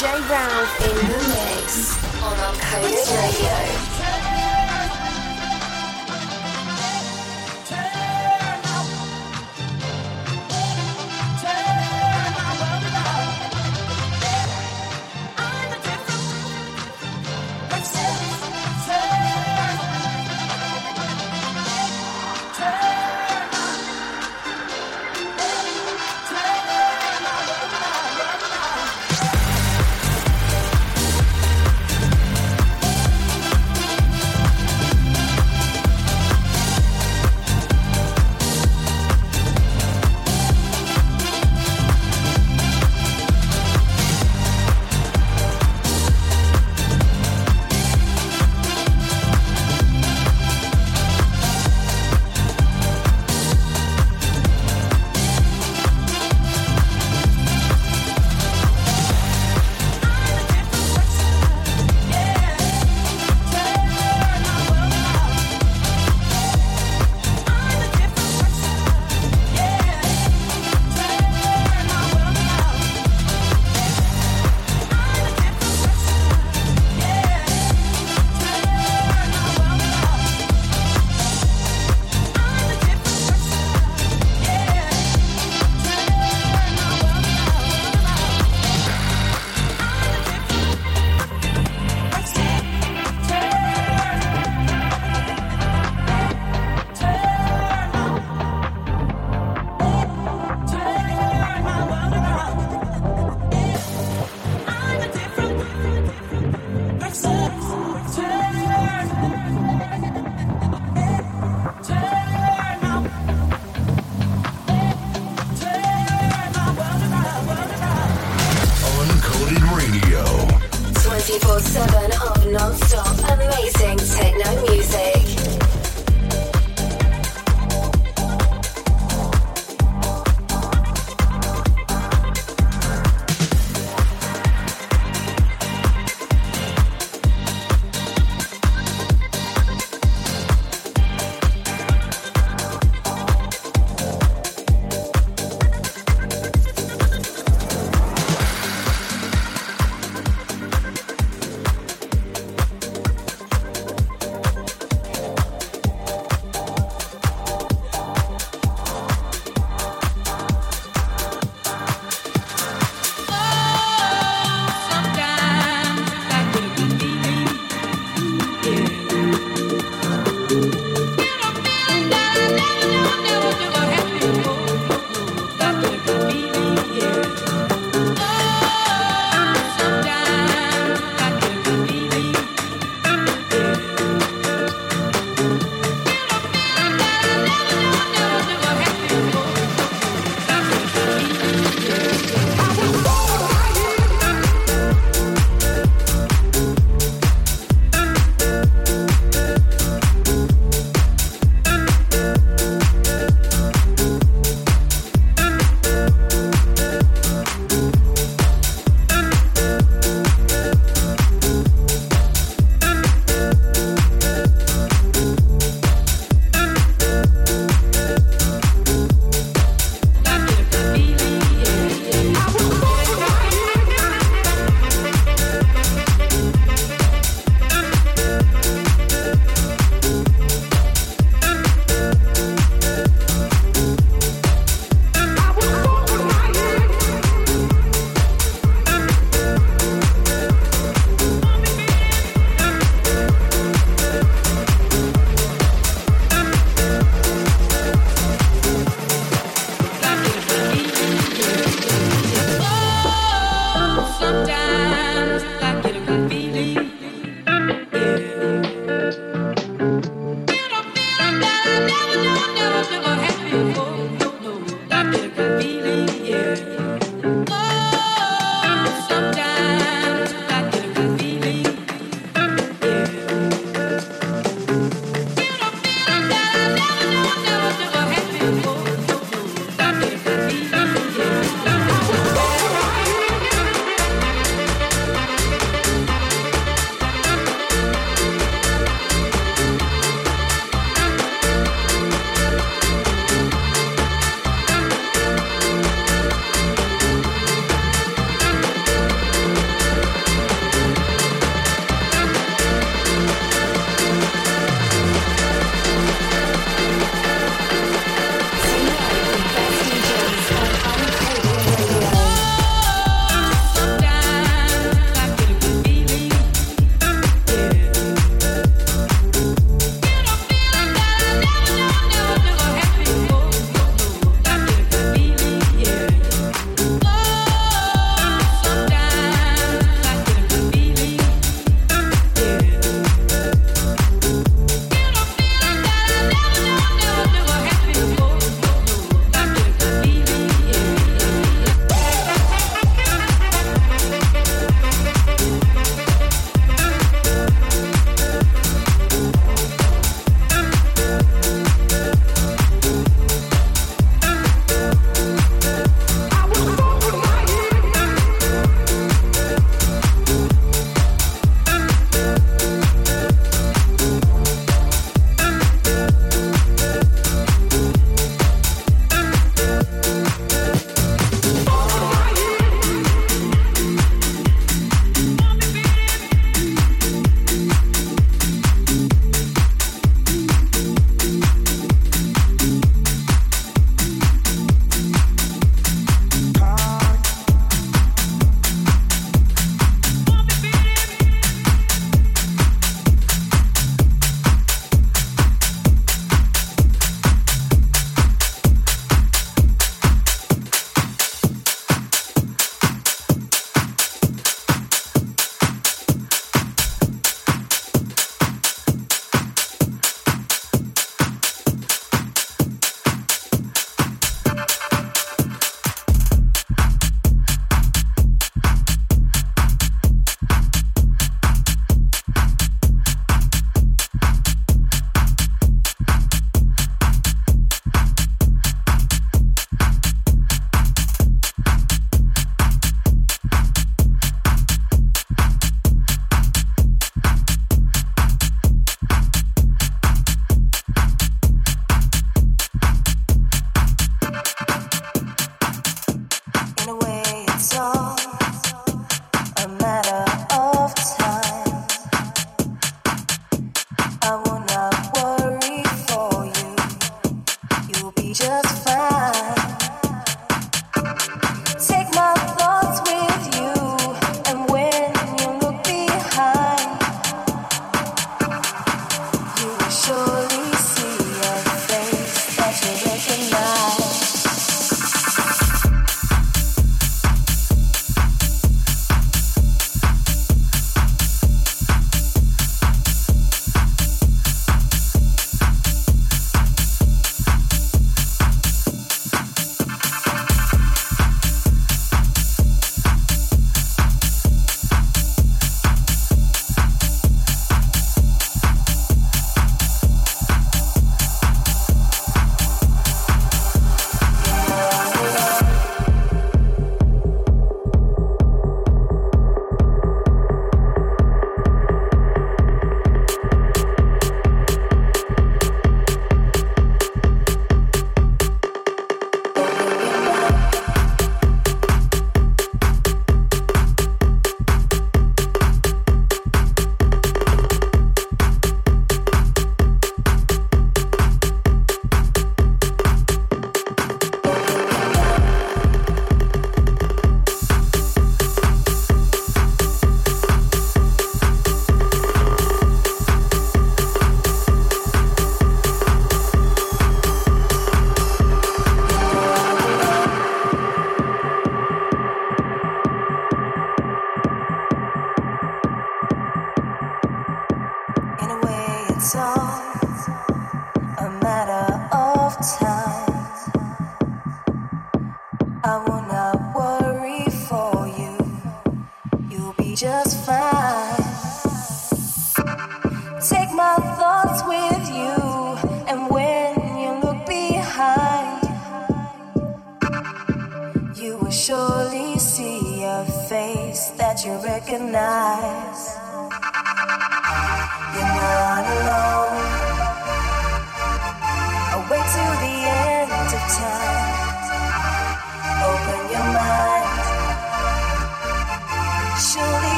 J. Ralph in the mix on Uncoded Radio.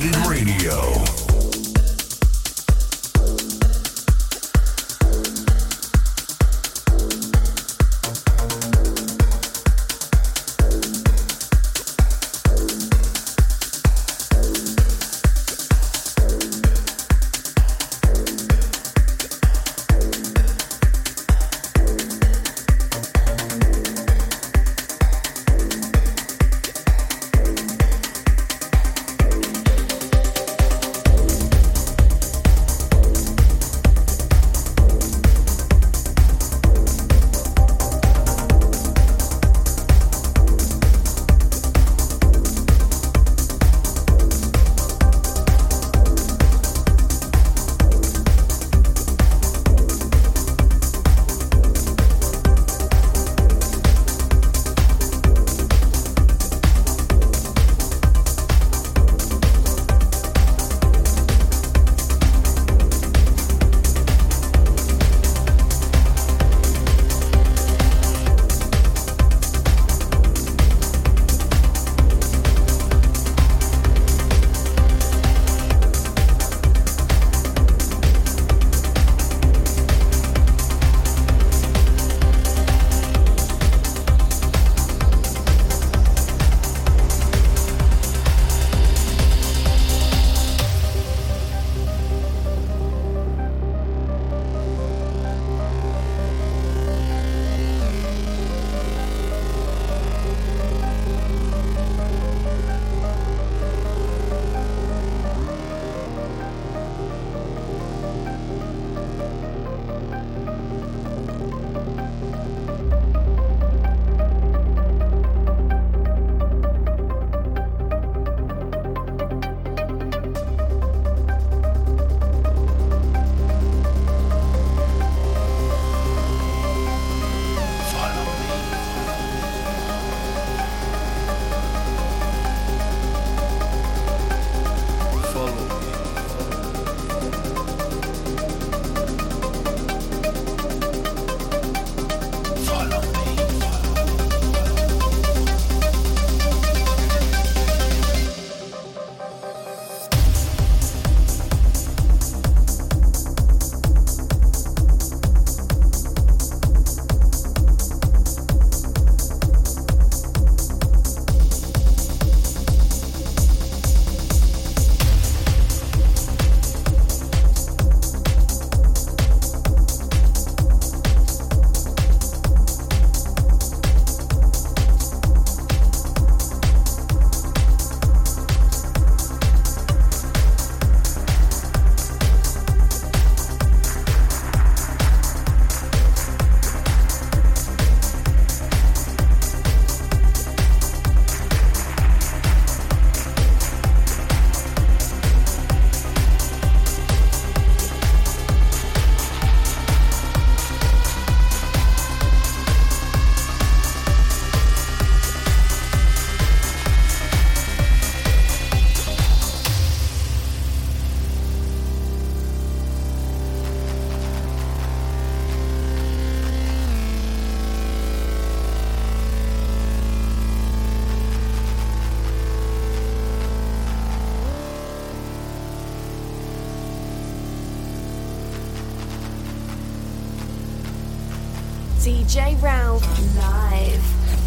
Radio. DJ Ralph live.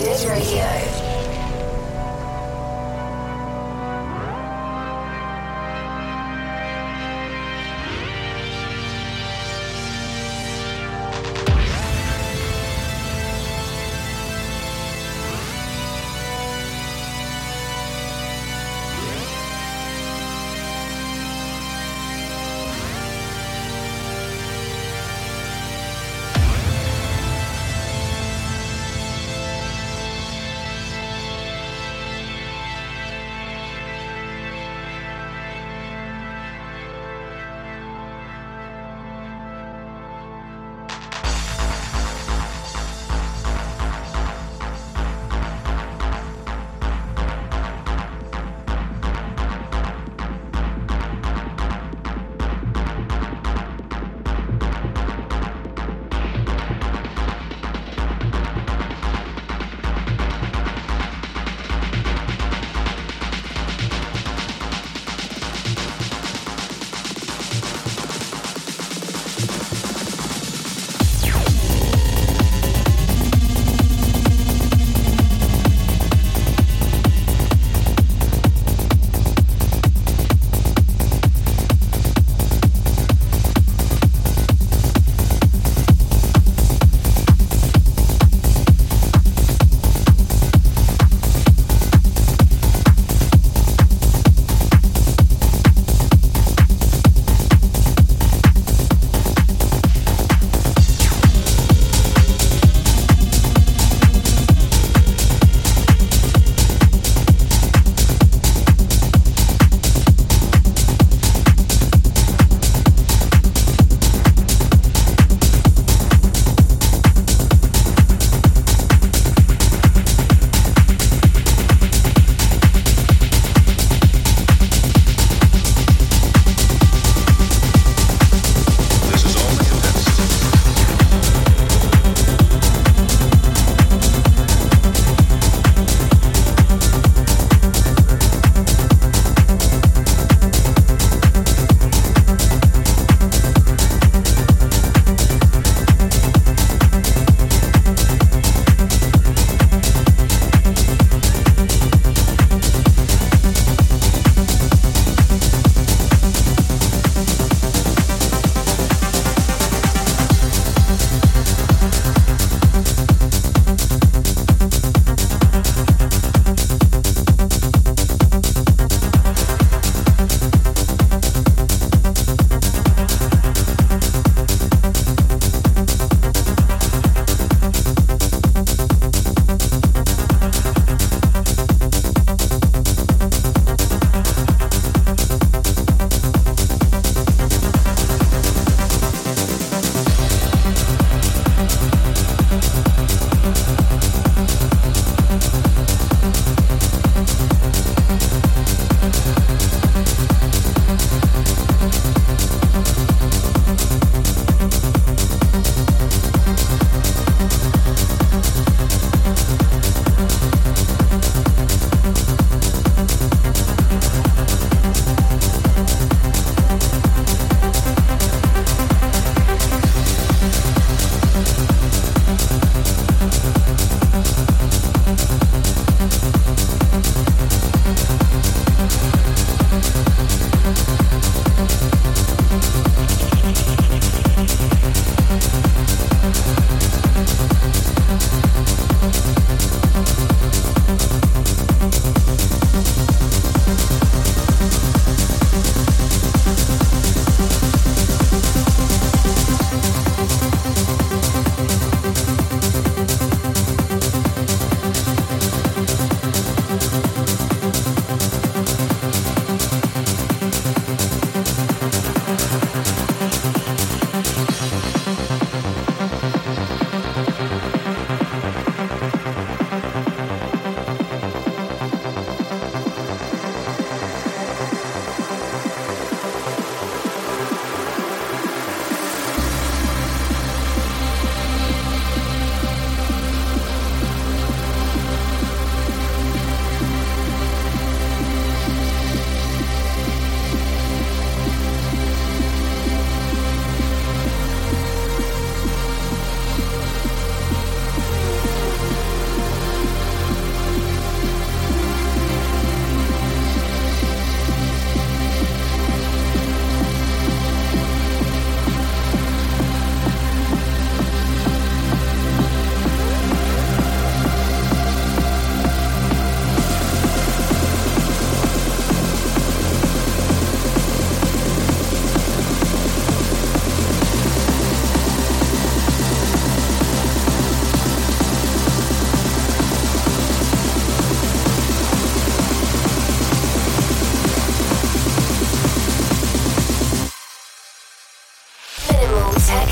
Mix Radio.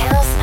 Hills.